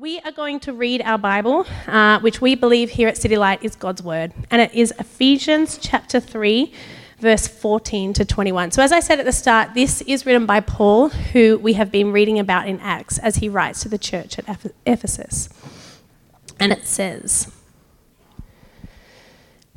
We are going to read our Bible, uh, which we believe here at City Light is God's Word, and it is Ephesians chapter 3, verse 14 to 21. So, as I said at the start, this is written by Paul, who we have been reading about in Acts as he writes to the church at Ephesus. And it says,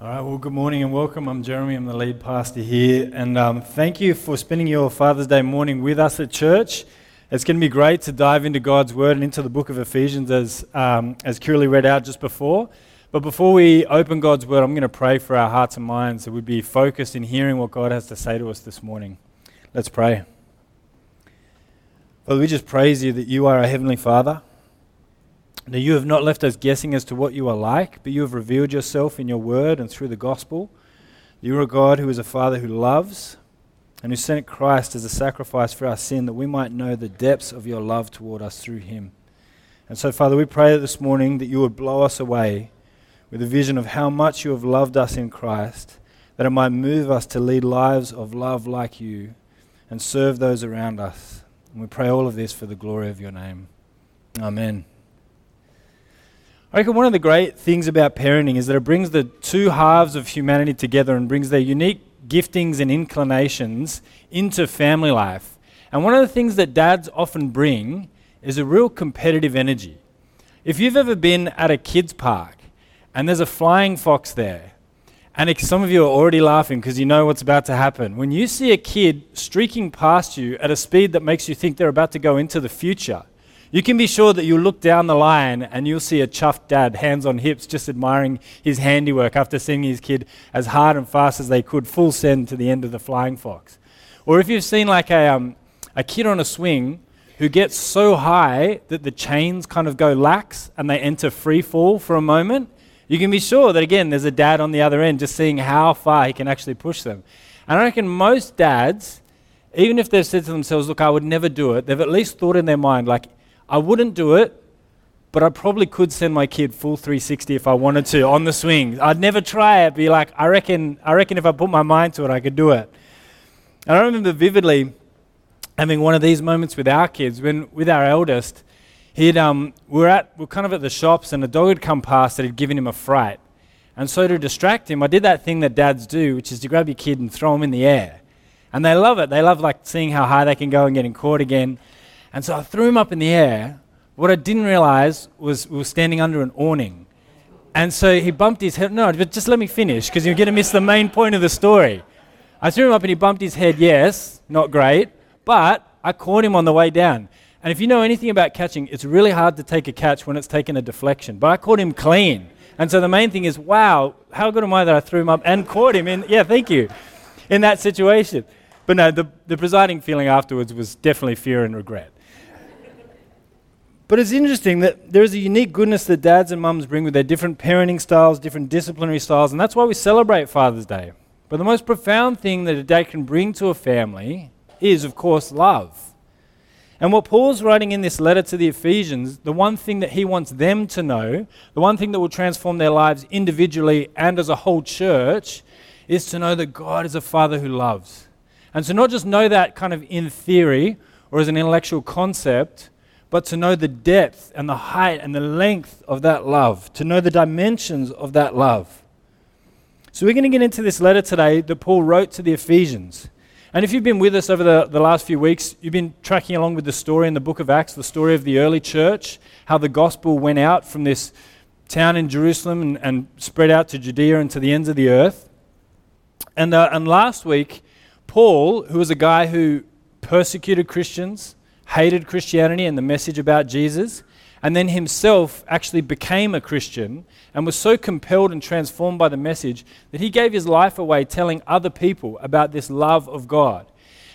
All right, well, good morning and welcome. I'm Jeremy, I'm the lead pastor here. And um, thank you for spending your Father's Day morning with us at church. It's going to be great to dive into God's Word and into the book of Ephesians as, um, as Curly read out just before. But before we open God's Word, I'm going to pray for our hearts and minds that we'd be focused in hearing what God has to say to us this morning. Let's pray. Father, we just praise you that you are our Heavenly Father. Now, you have not left us guessing as to what you are like, but you have revealed yourself in your word and through the gospel. You are a God who is a Father who loves and who sent Christ as a sacrifice for our sin that we might know the depths of your love toward us through him. And so, Father, we pray this morning that you would blow us away with a vision of how much you have loved us in Christ, that it might move us to lead lives of love like you and serve those around us. And we pray all of this for the glory of your name. Amen. I reckon one of the great things about parenting is that it brings the two halves of humanity together and brings their unique giftings and inclinations into family life. And one of the things that dads often bring is a real competitive energy. If you've ever been at a kids' park and there's a flying fox there, and some of you are already laughing because you know what's about to happen. When you see a kid streaking past you at a speed that makes you think they're about to go into the future, you can be sure that you'll look down the line and you'll see a chuffed dad, hands on hips, just admiring his handiwork after seeing his kid as hard and fast as they could, full send to the end of the flying fox. Or if you've seen like a, um, a kid on a swing who gets so high that the chains kind of go lax and they enter free fall for a moment, you can be sure that again there's a dad on the other end just seeing how far he can actually push them. And I reckon most dads, even if they've said to themselves, Look, I would never do it, they've at least thought in their mind, like, I wouldn't do it, but I probably could send my kid full 360 if I wanted to on the swing. I'd never try it, be like, I reckon, I reckon if I put my mind to it, I could do it. And I remember vividly having one of these moments with our kids when, with our eldest, he'd, um, we were at, we are kind of at the shops and a dog had come past that had given him a fright. And so to distract him, I did that thing that dads do, which is to grab your kid and throw him in the air. And they love it. They love like seeing how high they can go and getting caught again. And so I threw him up in the air. What I didn't realize was we were standing under an awning. And so he bumped his head. No, but just let me finish because you're going to miss the main point of the story. I threw him up and he bumped his head, yes, not great, but I caught him on the way down. And if you know anything about catching, it's really hard to take a catch when it's taken a deflection. But I caught him clean. And so the main thing is, wow, how good am I that I threw him up and caught him in, yeah, thank you, in that situation. But no, the, the presiding feeling afterwards was definitely fear and regret. But it's interesting that there is a unique goodness that dads and mums bring with their different parenting styles, different disciplinary styles, and that's why we celebrate Father's Day. But the most profound thing that a dad can bring to a family is, of course, love. And what Paul's writing in this letter to the Ephesians, the one thing that he wants them to know, the one thing that will transform their lives individually and as a whole church, is to know that God is a Father who loves. And to not just know that kind of in theory or as an intellectual concept, but to know the depth and the height and the length of that love, to know the dimensions of that love. So, we're going to get into this letter today that Paul wrote to the Ephesians. And if you've been with us over the, the last few weeks, you've been tracking along with the story in the book of Acts, the story of the early church, how the gospel went out from this town in Jerusalem and, and spread out to Judea and to the ends of the earth. And, uh, and last week, Paul, who was a guy who persecuted Christians, hated Christianity and the message about Jesus, and then himself actually became a Christian and was so compelled and transformed by the message that he gave his life away telling other people about this love of God.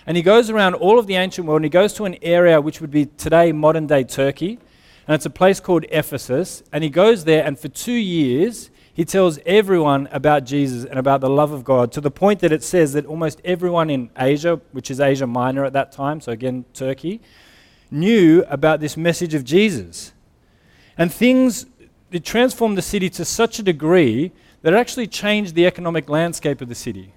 And he goes around all of the ancient world and he goes to an area which would be today modern day Turkey. And it's a place called Ephesus. And he goes there and for two years he tells everyone about Jesus and about the love of God to the point that it says that almost everyone in Asia, which is Asia Minor at that time, so again, Turkey, knew about this message of Jesus. And things, it transformed the city to such a degree that it actually changed the economic landscape of the city.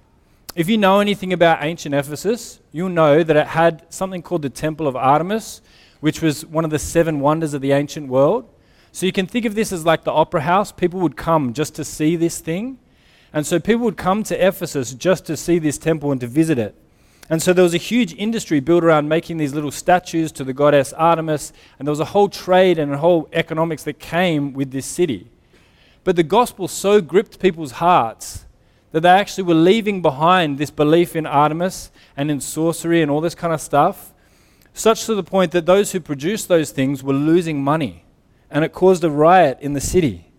If you know anything about ancient Ephesus, you'll know that it had something called the Temple of Artemis, which was one of the seven wonders of the ancient world. So you can think of this as like the opera house. People would come just to see this thing. And so people would come to Ephesus just to see this temple and to visit it. And so there was a huge industry built around making these little statues to the goddess Artemis, and there was a whole trade and a whole economics that came with this city. But the gospel so gripped people's hearts that they actually were leaving behind this belief in Artemis and in sorcery and all this kind of stuff, such to the point that those who produced those things were losing money, and it caused a riot in the city.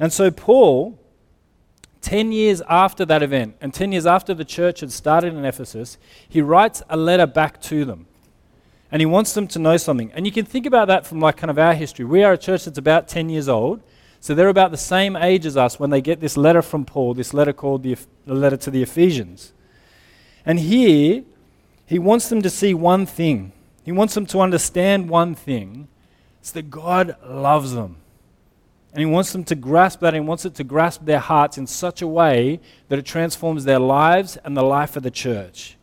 And so Paul 10 years after that event, and 10 years after the church had started in Ephesus, he writes a letter back to them. And he wants them to know something. And you can think about that from like kind of our history. We are a church that's about 10 years old. So they're about the same age as us when they get this letter from Paul, this letter called the, the letter to the Ephesians. And here, he wants them to see one thing. He wants them to understand one thing. It's that God loves them. And he wants them to grasp that. He wants it to grasp their hearts in such a way that it transforms their lives and the life of the church.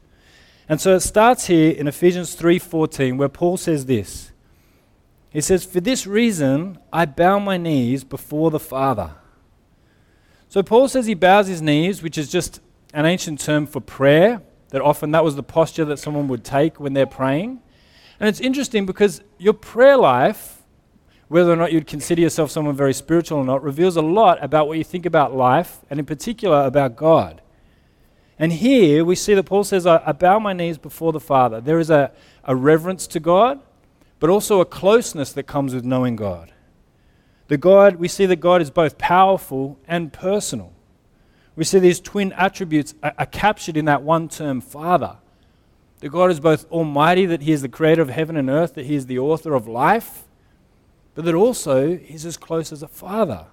And so it starts here in Ephesians 3:14 where Paul says this. He says, "For this reason I bow my knees before the Father." So Paul says he bows his knees, which is just an ancient term for prayer, that often that was the posture that someone would take when they're praying. And it's interesting because your prayer life whether or not you'd consider yourself someone very spiritual or not, reveals a lot about what you think about life, and in particular about God. And here we see that Paul says, I, bow my knees before the Father. There is a, a reverence to God, but also a closeness that comes with knowing God. The God, we see that God is both powerful and personal. We see these twin attributes are, are captured in that one term, Father. That God is both almighty, that He is the creator of heaven and earth, that He is the author of life, but that also he's as close as a father.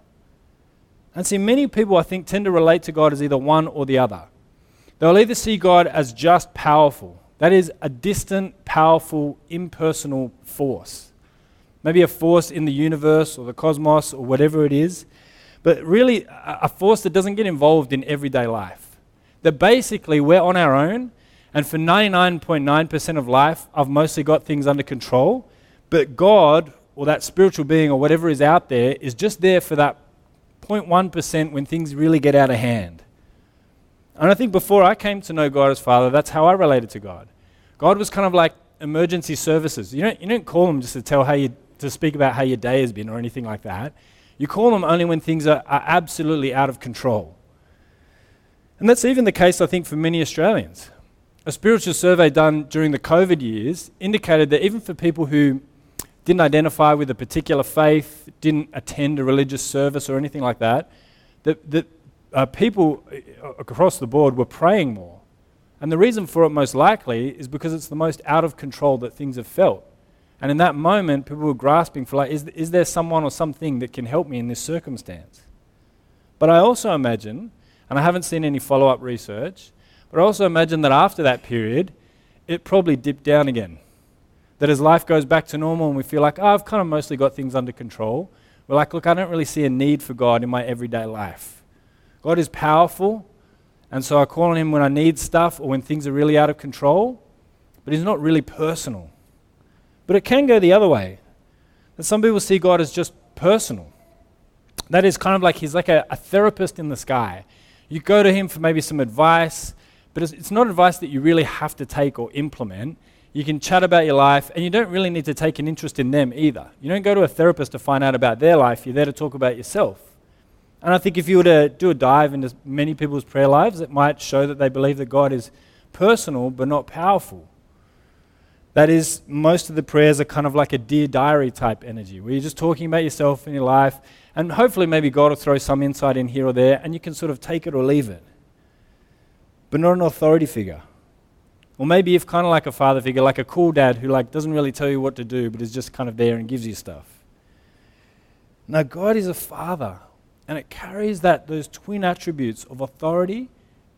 And see, many people, I think, tend to relate to God as either one or the other. They'll either see God as just powerful, that is, a distant, powerful, impersonal force. Maybe a force in the universe or the cosmos or whatever it is, but really a force that doesn't get involved in everyday life. That basically we're on our own, and for 99.9% of life, I've mostly got things under control, but God or that spiritual being or whatever is out there is just there for that 0.1% when things really get out of hand. And I think before I came to know God as Father, that's how I related to God. God was kind of like emergency services. You don't, you don't call them just to tell how you, to speak about how your day has been or anything like that. You call them only when things are, are absolutely out of control. And that's even the case, I think, for many Australians. A spiritual survey done during the COVID years indicated that even for people who didn't identify with a particular faith, didn't attend a religious service or anything like that, that, that uh, people uh, across the board were praying more. And the reason for it, most likely, is because it's the most out of control that things have felt. And in that moment, people were grasping for, like, is, is there someone or something that can help me in this circumstance? But I also imagine, and I haven't seen any follow up research, but I also imagine that after that period, it probably dipped down again. That as life goes back to normal and we feel like, oh, I've kind of mostly got things under control, we're like, look, I don't really see a need for God in my everyday life. God is powerful, and so I call on Him when I need stuff or when things are really out of control, but He's not really personal. But it can go the other way. That some people see God as just personal. That is kind of like He's like a, a therapist in the sky. You go to Him for maybe some advice, but it's, it's not advice that you really have to take or implement. You can chat about your life, and you don't really need to take an interest in them either. You don't go to a therapist to find out about their life, you're there to talk about yourself. And I think if you were to do a dive into many people's prayer lives, it might show that they believe that God is personal but not powerful. That is, most of the prayers are kind of like a dear diary type energy, where you're just talking about yourself and your life, and hopefully maybe God will throw some insight in here or there, and you can sort of take it or leave it. But not an authority figure. Or maybe if kind of like a father figure, like a cool dad who like doesn't really tell you what to do, but is just kind of there and gives you stuff. Now God is a father, and it carries that those twin attributes of authority,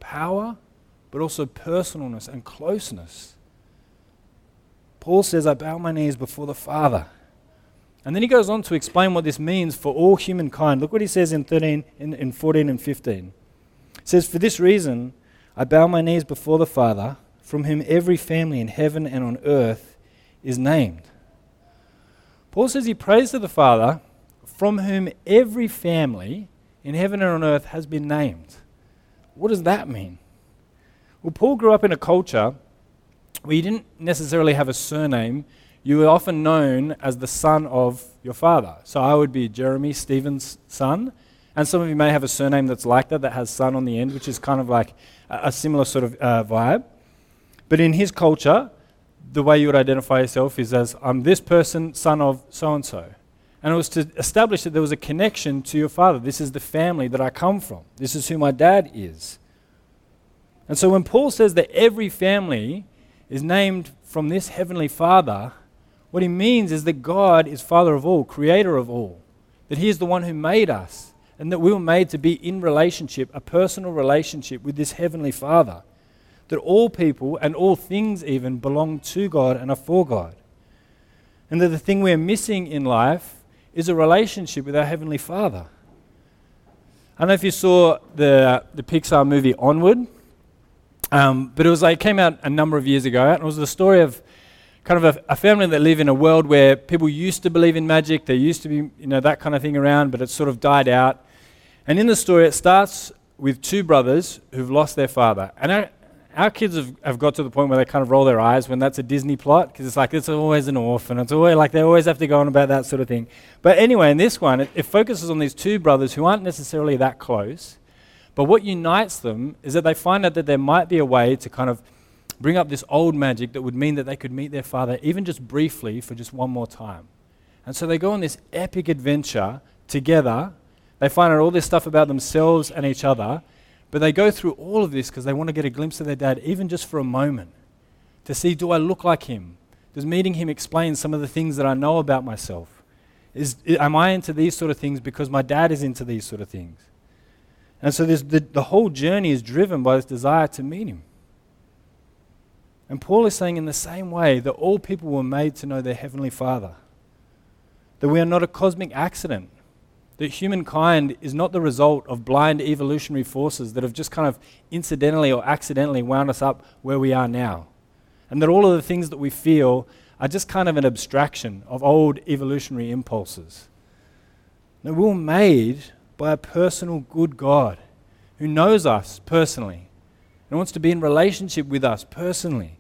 power, but also personalness and closeness. Paul says, I bow my knees before the Father. And then he goes on to explain what this means for all humankind. Look what he says in 13 in, in 14 and 15. He says, For this reason I bow my knees before the Father, from whom every family in heaven and on earth is named. Paul says he prays to the Father from whom every family in heaven and on earth has been named. What does that mean? Well, Paul grew up in a culture where you didn't necessarily have a surname. You were often known as the son of your father. So I would be Jeremy Stephen's son. And some of you may have a surname that's like that, that has son on the end, which is kind of like a, similar sort of uh, vibe. But in his culture, the way you would identify yourself is as I'm this person, son of so and so. And it was to establish that there was a connection to your father. This is the family that I come from. This is who my dad is. And so when Paul says that every family is named from this heavenly father, what he means is that God is father of all, creator of all, that he is the one who made us, and that we were made to be in relationship, a personal relationship with this heavenly father. That all people and all things even belong to God and are for God. And that the thing we're missing in life is a relationship with our Heavenly Father. I don't know if you saw the, the Pixar movie Onward, um, but it was like it came out a number of years ago, and it was the story of kind of a, a, family that live in a world where people used to believe in magic, there used to be you know that kind of thing around, but it sort of died out. And in the story, it starts with two brothers who've lost their father, and our kids have, have got to the point where they kind of roll their eyes when that's a Disney plot because it's like it's always an orphan. It's always like they always have to go on about that sort of thing. But anyway, in this one, it, it focuses on these two brothers who aren't necessarily that close. But what unites them is that they find out that there might be a way to kind of bring up this old magic that would mean that they could meet their father even just briefly for just one more time. And so they go on this epic adventure together. They find out all this stuff about themselves and each other but they go through all of this because they want to get a glimpse of their dad, even just for a moment, to see do I look like him? Does meeting him explain some of the things that I know about myself? Is, am I into these sort of things because my dad is into these sort of things? And so the, the whole journey is driven by this desire to meet him. And Paul is saying, in the same way, that all people were made to know their Heavenly Father. That we are not a cosmic accident that humankind is not the result of blind evolutionary forces that have just kind of incidentally or accidentally wound us up where we are now. And that all of the things that we feel are just kind of an abstraction of old evolutionary impulses. No, we were made by a personal good God who knows us personally and wants to be in relationship with us personally.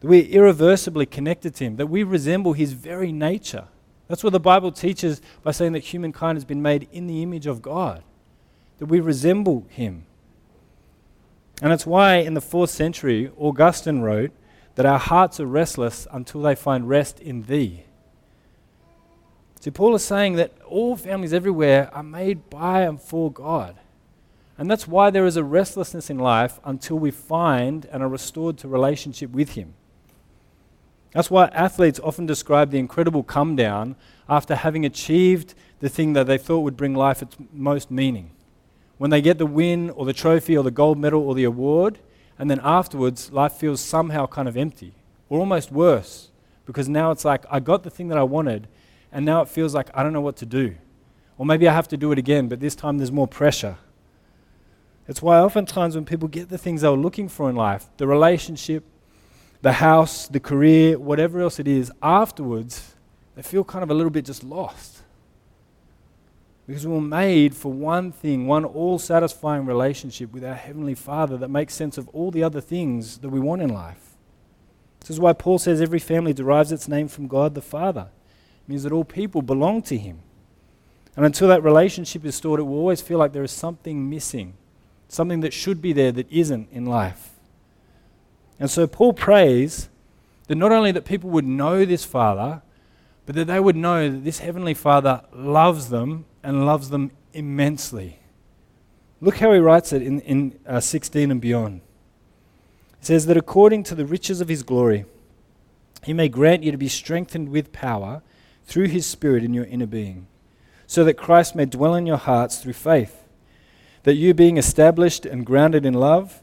That we're irreversibly connected to Him, that we resemble His very nature. That's what the Bible teaches by saying that humankind has been made in the image of God, that we resemble Him. And it's why in the fourth century, Augustine wrote that our hearts are restless until they find rest in Thee. See, Paul is saying that all families everywhere are made by and for God. And that's why there is a restlessness in life until we find and are restored to relationship with Him. That's why athletes often describe the incredible come down after having achieved the thing that they thought would bring life its most meaning. When they get the win or the trophy or the gold medal or the award, and then afterwards life feels somehow kind of empty or almost worse because now it's like I got the thing that I wanted and now it feels like I don't know what to do. Or maybe I have to do it again, but this time there's more pressure. It's why oftentimes when people get the things they were looking for in life, the relationship, the house, the career, whatever else it is, afterwards, they feel kind of a little bit just lost. Because we were made for one thing, one all satisfying relationship with our Heavenly Father that makes sense of all the other things that we want in life. This is why Paul says every family derives its name from God the Father. It means that all people belong to Him. And until that relationship is stored, it will always feel like there is something missing, something that should be there that isn't in life. And so Paul prays that not only that people would know this Father, but that they would know that this Heavenly Father loves them and loves them immensely. Look how he writes it in, in uh, 16 and beyond. He says that according to the riches of his glory, he may grant you to be strengthened with power through his Spirit in your inner being, so that Christ may dwell in your hearts through faith, that you, being established and grounded in love,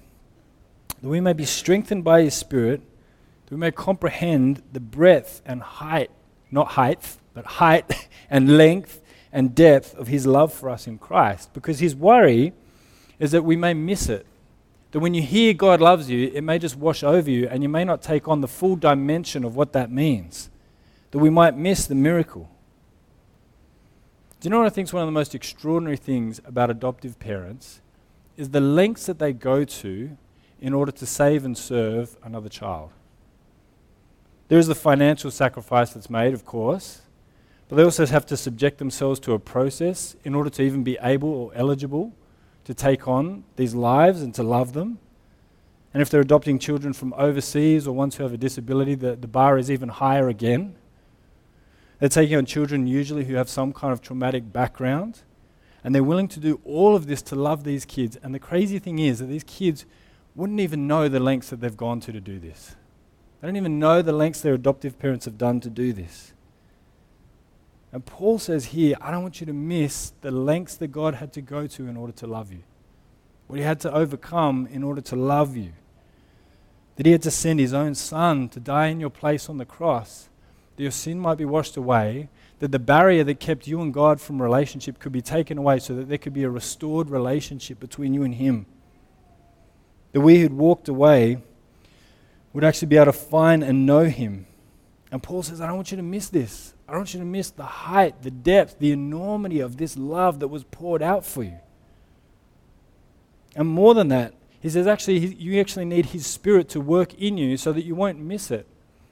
that we may be strengthened by his Spirit, that we may comprehend the breadth and height, not height, but height and length and depth of his love for us in Christ. Because his worry is that we may miss it. That when you hear God loves you, it may just wash over you and you may not take on the full dimension of what that means. That we might miss the miracle. Do you know what I think is one of the most extraordinary things about adoptive parents? Is the lengths that they go to in order to save and serve another child. There is the financial sacrifice that's made, of course, but they also have to subject themselves to a process in order to even be able or eligible to take on these lives and to love them. And if they're adopting children from overseas or ones who have a disability, the, the bar is even higher again. They're taking on children usually who have some kind of traumatic background. And they're willing to do all of this to love these kids. And the crazy thing is that these kids wouldn't even know the lengths that they've gone to to do this. They don't even know the lengths their adoptive parents have done to do this. And Paul says here, I don't want you to miss the lengths that God had to go to in order to love you. What he had to overcome in order to love you. That he had to send his own son to die in your place on the cross, that your sin might be washed away, that the barrier that kept you and God from relationship could be taken away so that there could be a restored relationship between you and him. That we who'd walked away would actually be able to find and know him. And Paul says, I don't want you to miss this. I don't want you to miss the height, the depth, the enormity of this love that was poured out for you. And more than that, he says, actually, you actually need his spirit to work in you so that you won't miss it,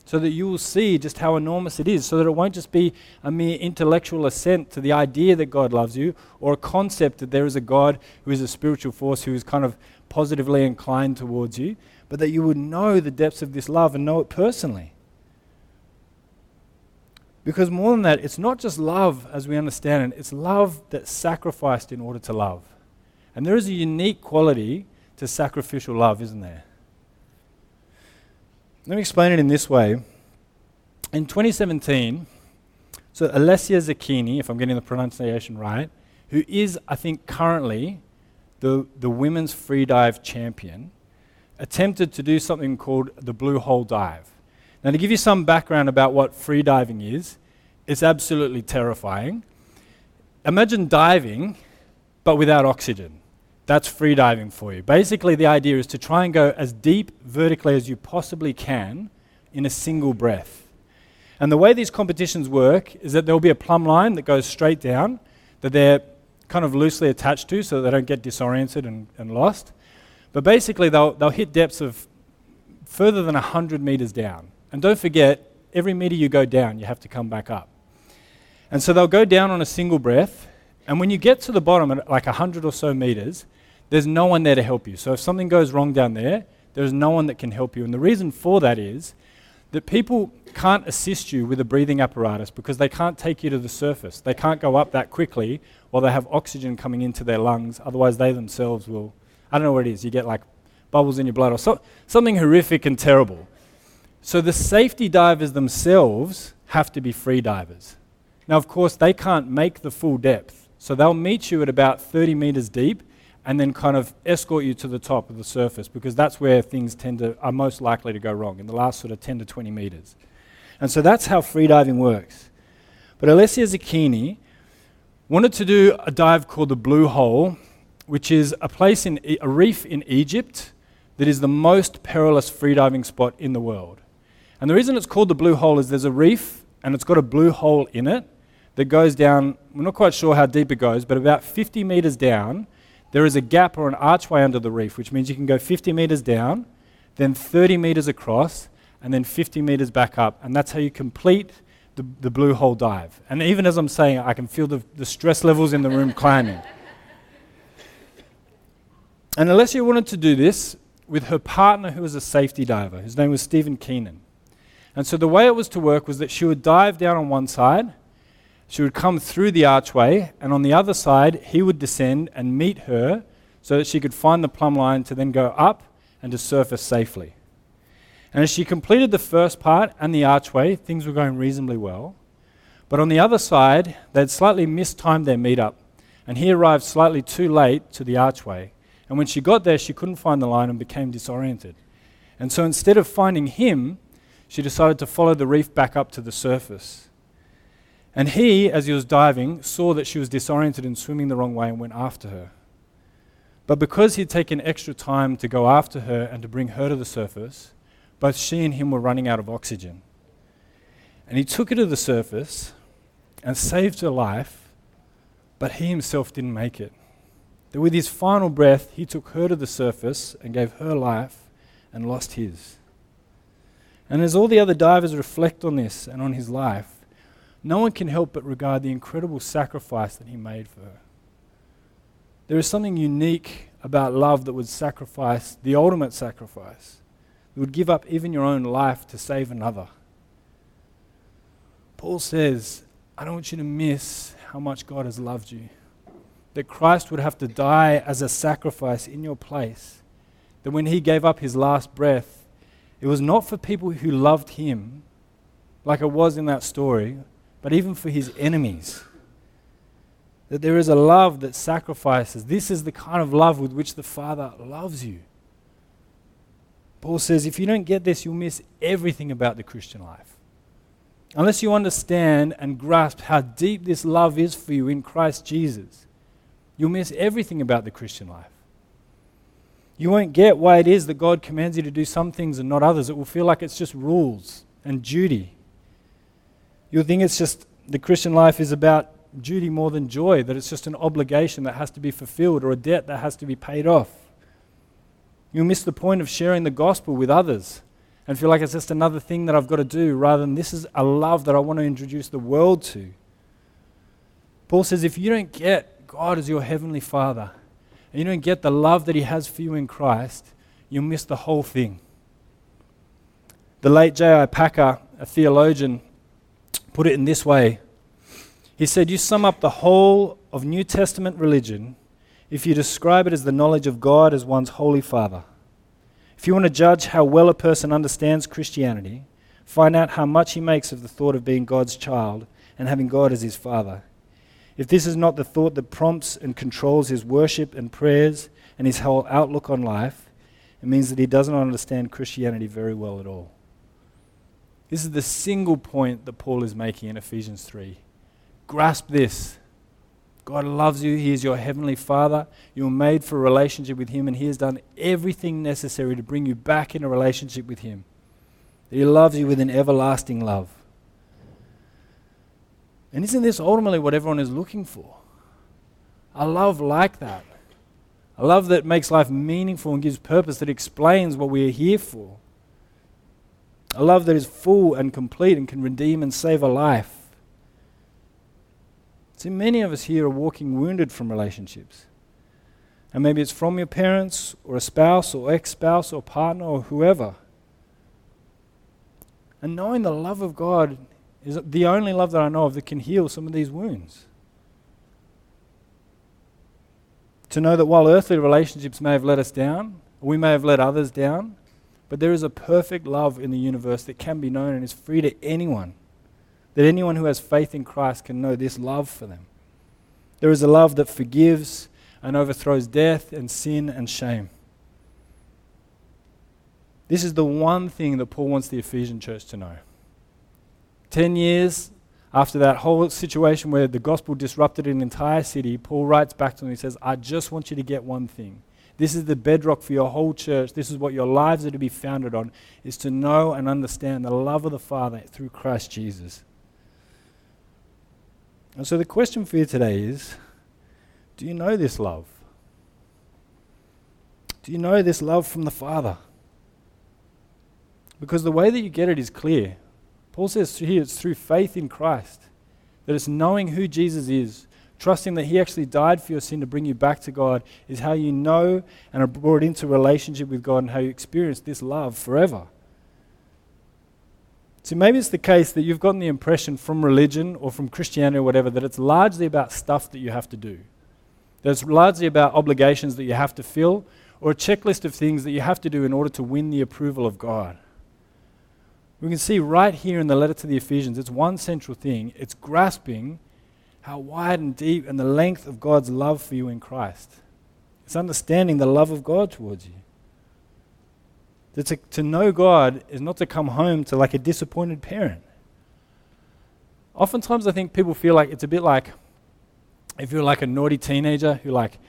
so that you will see just how enormous it is, so that it won't just be a mere intellectual assent to the idea that God loves you or a concept that there is a God who is a spiritual force who is kind of positively inclined towards you, but that you would know the depths of this love and know it personally. Because more than that, it's not just love as we understand it, it's love that's sacrificed in order to love. And there is a unique quality to sacrificial love, isn't there? Let me explain it in this way. In 2017, so Alessia Zecchini, if I'm getting the pronunciation right, who is, I think, currently the, the women's freedive champion, attempted to do something called the blue hole dive. Now, to give you some background about what freediving is, it's absolutely terrifying. Imagine diving, but without oxygen. That's freediving for you. Basically, the idea is to try and go as deep vertically as you possibly can in a single breath. And the way these competitions work is that there'll be a plumb line that goes straight down, that they're kind of loosely attached to so they don't get disoriented and, and lost. But basically, they'll, they'll hit depths of further than 100 meters down. And don't forget, every meter you go down, you have to come back up. And so they'll go down on a single breath. And when you get to the bottom at like 100 or so meters, there's no one there to help you. So if something goes wrong down there, there's no one that can help you. And the reason for that is that people can't assist you with a breathing apparatus because they can't take you to the surface. They can't go up that quickly while they have oxygen coming into their lungs. Otherwise, they themselves will, I don't know what it is, you get like bubbles in your blood or so, something horrific and terrible. So the safety divers themselves have to be free divers. Now, of course, they can't make the full depth. So they'll meet you at about 30 meters deep and then kind of escort you to the top of the surface because that's where things tend to, are most likely to go wrong in the last sort of 10 to 20 meters. And so that's how freediving works. But Alessia Zecchini wanted to do a dive called the Blue Hole, which is a place in a reef in Egypt that is the most perilous freediving spot in the world. And the reason it's called the Blue Hole is there's a reef and it's got a blue hole in it that goes down, we're not quite sure how deep it goes, but about 50 meters down, there is a gap or an archway under the reef, which means you can go 50 meters down, then 30 meters across, and then 50 meters back up. And that's how you complete the, the blue hole dive. And even as I'm saying it, I can feel the, the stress levels in the room climbing. And Alessia wanted to do this with her partner, who was a safety diver. His name was Stephen Keenan. And so the way it was to work was that she would dive down on one side, she would come through the archway, and on the other side, he would descend and meet her so that she could find the plumb line to then go up and to surface safely. And as she completed the first part and the archway, things were going reasonably well. But on the other side, they'd slightly mistimed their meetup, and he arrived slightly too late to the archway. And when she got there, she couldn't find the line and became disoriented. And so instead of finding him, she decided to follow the reef back up to the surface. And he, as he was diving, saw that she was disoriented and swimming the wrong way and went after her. But because he'd taken extra time to go after her and to bring her to the surface, both she and him were running out of oxygen. And he took her to the surface and saved her life, but he himself didn't make it. That with his final breath, he took her to the surface and gave her life and lost his. And as all the other divers reflect on this and on his life, no one can help but regard the incredible sacrifice that he made for her. There is something unique about love that would sacrifice the ultimate sacrifice. That would give up even your own life to save another. Paul says, I don't want you to miss how much God has loved you. That Christ would have to die as a sacrifice in your place. That when he gave up his last breath, it was not for people who loved him, like it was in that story, but even for his enemies. That there is a love that sacrifices. This is the kind of love with which the Father loves you. Paul says if you don't get this, you'll miss everything about the Christian life. Unless you understand and grasp how deep this love is for you in Christ Jesus, you'll miss everything about the Christian life. You won't get why it is that God commands you to do some things and not others. It will feel like it's just rules and duty. You'll think it's just the Christian life is about duty more than joy, that it's just an obligation that has to be fulfilled or a debt that has to be paid off. You'll miss the point of sharing the gospel with others and feel like it's just another thing that I've got to do rather than this is a love that I want to introduce the world to. Paul says if you don't get God as your heavenly Father and you don't get the love that He has for you in Christ, you'll miss the whole thing. The late J.I. Packer, a theologian, put it in this way. He said, You sum up the whole of New Testament religion if you describe it as the knowledge of God as one's Holy Father. If you want to judge how well a person understands Christianity, find out how much he makes of the thought of being God's child and having God as his Father. If this is not the thought that prompts and controls his worship and prayers and his whole outlook on life, it means that he doesn't understand Christianity very well at all. This is the single point that Paul is making in Ephesians 3. Grasp this. God loves you. He is your heavenly Father. You are made for a relationship with Him, and He has done everything necessary to bring you back in a relationship with Him. He loves you with an everlasting love. And isn't this ultimately what everyone is looking for? A love like that. A love that makes life meaningful and gives purpose, that explains what we are here for. A love that is full and complete and can redeem and save a life. See, many of us here are walking wounded from relationships. And maybe it's from your parents or a spouse or ex spouse or partner or whoever. And knowing the love of God is the only love that I know of that can heal some of these wounds. To know that while earthly relationships may have let us down, we may have let others down, but there is a perfect love in the universe that can be known and is free to anyone. That anyone who has faith in Christ can know this love for them. There is a love that forgives and overthrows death and sin and shame. This is the one thing that Paul wants the Ephesian church to know. Ten years after that whole situation where the gospel disrupted an entire city, Paul writes back to them. He says, I just want you to get one thing. This is the bedrock for your whole church. This is what your lives are to be founded on, is to know and understand the love of the Father through Christ Jesus. And so the question for you today is do you know this love? Do you know this love from the Father? Because the way that you get it is clear. Paul says here it's through faith in Christ, that it's knowing who Jesus is, trusting that He actually died for your sin to bring you back to God, is how you know and are brought into relationship with God and how you experience this love forever. So maybe it's the case that you've gotten the impression from religion or from Christianity or whatever that it's largely about stuff that you have to do. That it's largely about obligations that you have to fill or a checklist of things that you have to do in order to win the approval of God. We can see right here in the letter to the Ephesians, it's one central thing. It's grasping how wide and deep and the length of God's love for you in Christ. It's understanding the love of God towards you. That to, to know God is not to come home to like a disappointed parent. Oftentimes, I think people feel like it's a bit like if you're like a naughty teenager who like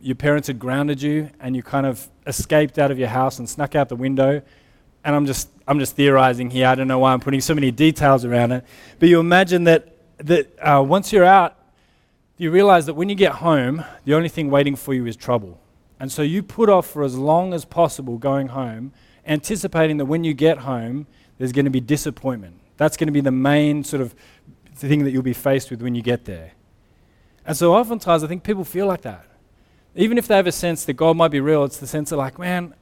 your parents had grounded you and you kind of escaped out of your house and snuck out the window and I'm just I'm just theorizing here. I don't know why I'm putting so many details around it. But you imagine that that uh, once you're out, you realize that when you get home, the only thing waiting for you is trouble. And so you put off for as long as possible going home, anticipating that when you get home, there's going to be disappointment. That's going to be the main sort of thing that you'll be faced with when you get there. And so oftentimes, I think people feel like that. Even if they have a sense that God might be real, it's the sense of like, man,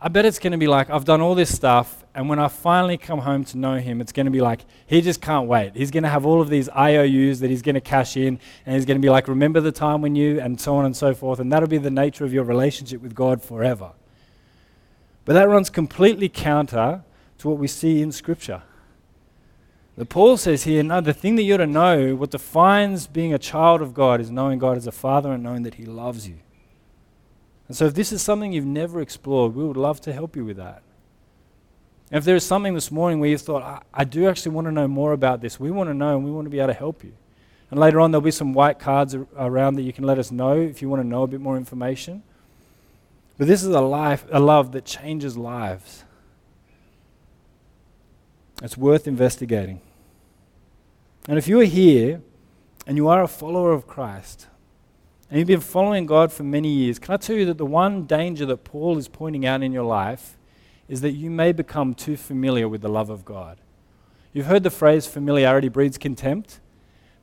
I bet it's going to be like, I've done all this stuff, and when I finally come home to know him, it's going to be like, he just can't wait. He's going to have all of these IOUs that he's going to cash in, and he's going to be like, remember the time when you, and so on and so forth, and that'll be the nature of your relationship with God forever. But that runs completely counter to what we see in Scripture. The Paul says here, no, the thing that you're to know, what defines being a child of God, is knowing God as a Father and knowing that He loves you. And so, if this is something you've never explored, we would love to help you with that. And if there is something this morning where you thought, I, I do actually want to know more about this, we want to know and we want to be able to help you. And later on, there'll be some white cards ar- around that you can let us know if you want to know a bit more information. But this is a life, a love that changes lives. It's worth investigating. And if you are here and you are a follower of Christ, and you've been following God for many years, can I tell you that the one danger that Paul is pointing out in your life is that you may become too familiar with the love of God? You've heard the phrase familiarity breeds contempt.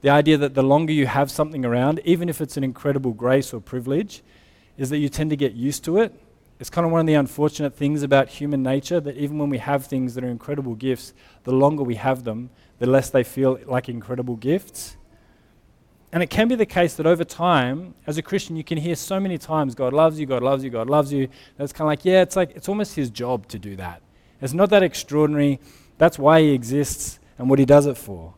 The idea that the longer you have something around, even if it's an incredible grace or privilege, is that you tend to get used to it. It's kind of one of the unfortunate things about human nature that even when we have things that are incredible gifts, the longer we have them, the less they feel like incredible gifts. And it can be the case that over time, as a Christian, you can hear so many times, God loves you, God loves you, God loves you. That's kind of like, yeah, it's like, it's almost his job to do that. It's not that extraordinary. That's why he exists and what he does it for.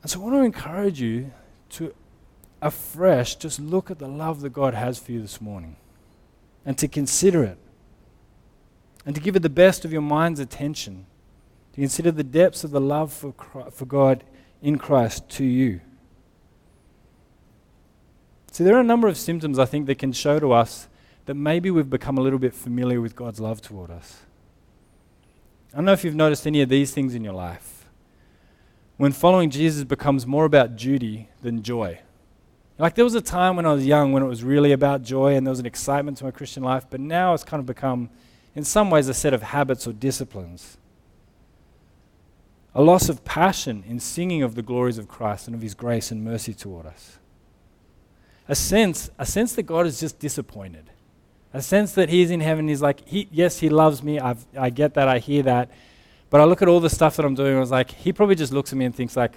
And so I want to encourage you to afresh just look at the love that God has for you this morning and to consider it and to give it the best of your mind's attention. To consider the depths of the love for, for God in Christ to you. So there are a number of symptoms I think that can show to us that maybe we've become a little bit familiar with God's love toward us. I don't know if you've noticed any of these things in your life. When following Jesus becomes more about duty than joy. Like there was a time when I was young when it was really about joy and there was an excitement to my Christian life, but now it's kind of become, in some ways, a set of habits or disciplines a loss of passion in singing of the glories of Christ and of his grace and mercy toward us. A sense, a sense that God is just disappointed. A sense that he's in heaven, he's like, he, yes, he loves me, I've, I get that, I hear that. But I look at all the stuff that I'm doing, I was like, he probably just looks at me and thinks like,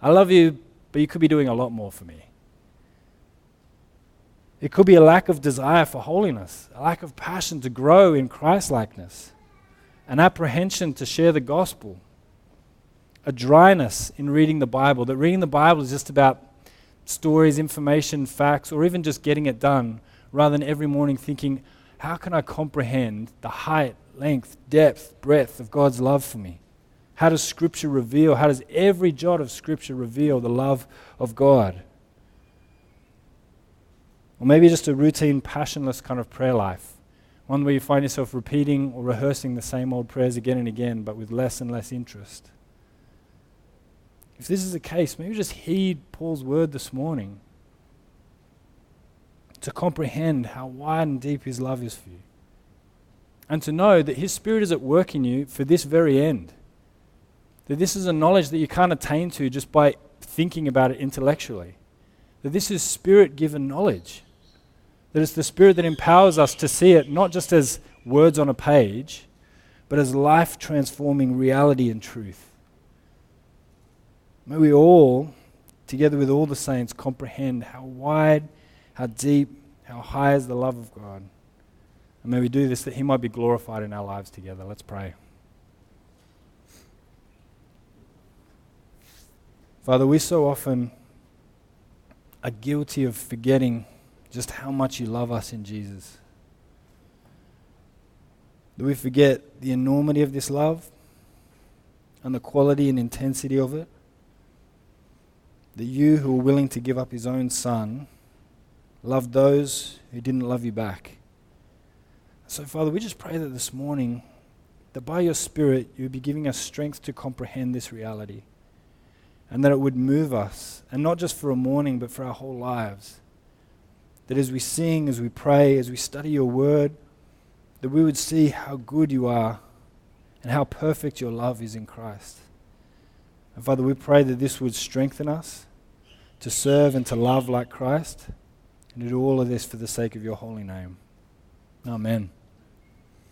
I love you, but you could be doing a lot more for me. It could be a lack of desire for holiness, a lack of passion to grow in Christ-likeness, an apprehension to share the gospel, a dryness in reading the Bible, that reading the Bible is just about stories, information, facts, or even just getting it done, rather than every morning thinking, how can I comprehend the height, length, depth, breadth of God's love for me? How does Scripture reveal, how does every jot of Scripture reveal the love of God? Or maybe just a routine, passionless kind of prayer life. One where you find yourself repeating or rehearsing the same old prayers again and again, but with less and less interest. If this is the case, maybe just heed Paul's word this morning to comprehend how wide and deep his love is for you. And to know that his spirit is at work in you for this very end. That this is a knowledge that you can't attain to just by thinking about it intellectually. That this is spirit given knowledge. That it's the Spirit that empowers us to see it not just as words on a page, but as life transforming reality and truth. May we all, together with all the saints, comprehend how wide, how deep, how high is the love of God. And may we do this that He might be glorified in our lives together. Let's pray. Father, we so often are guilty of forgetting just how much you love us in Jesus. Do we forget the enormity of this love and the quality and intensity of it? That you, who were willing to give up his own son, loved those who didn't love you back. So, Father, we just pray that this morning, that by your Spirit, you would be giving us strength to comprehend this reality. And that it would move us, and not just for a morning, but for our whole lives that as we sing, as we pray, as we study your word, that we would see how good you are and how perfect your love is in Christ. And Father, we pray that this would strengthen us to serve and to love like Christ and to do all of this for the sake of your holy name. Amen.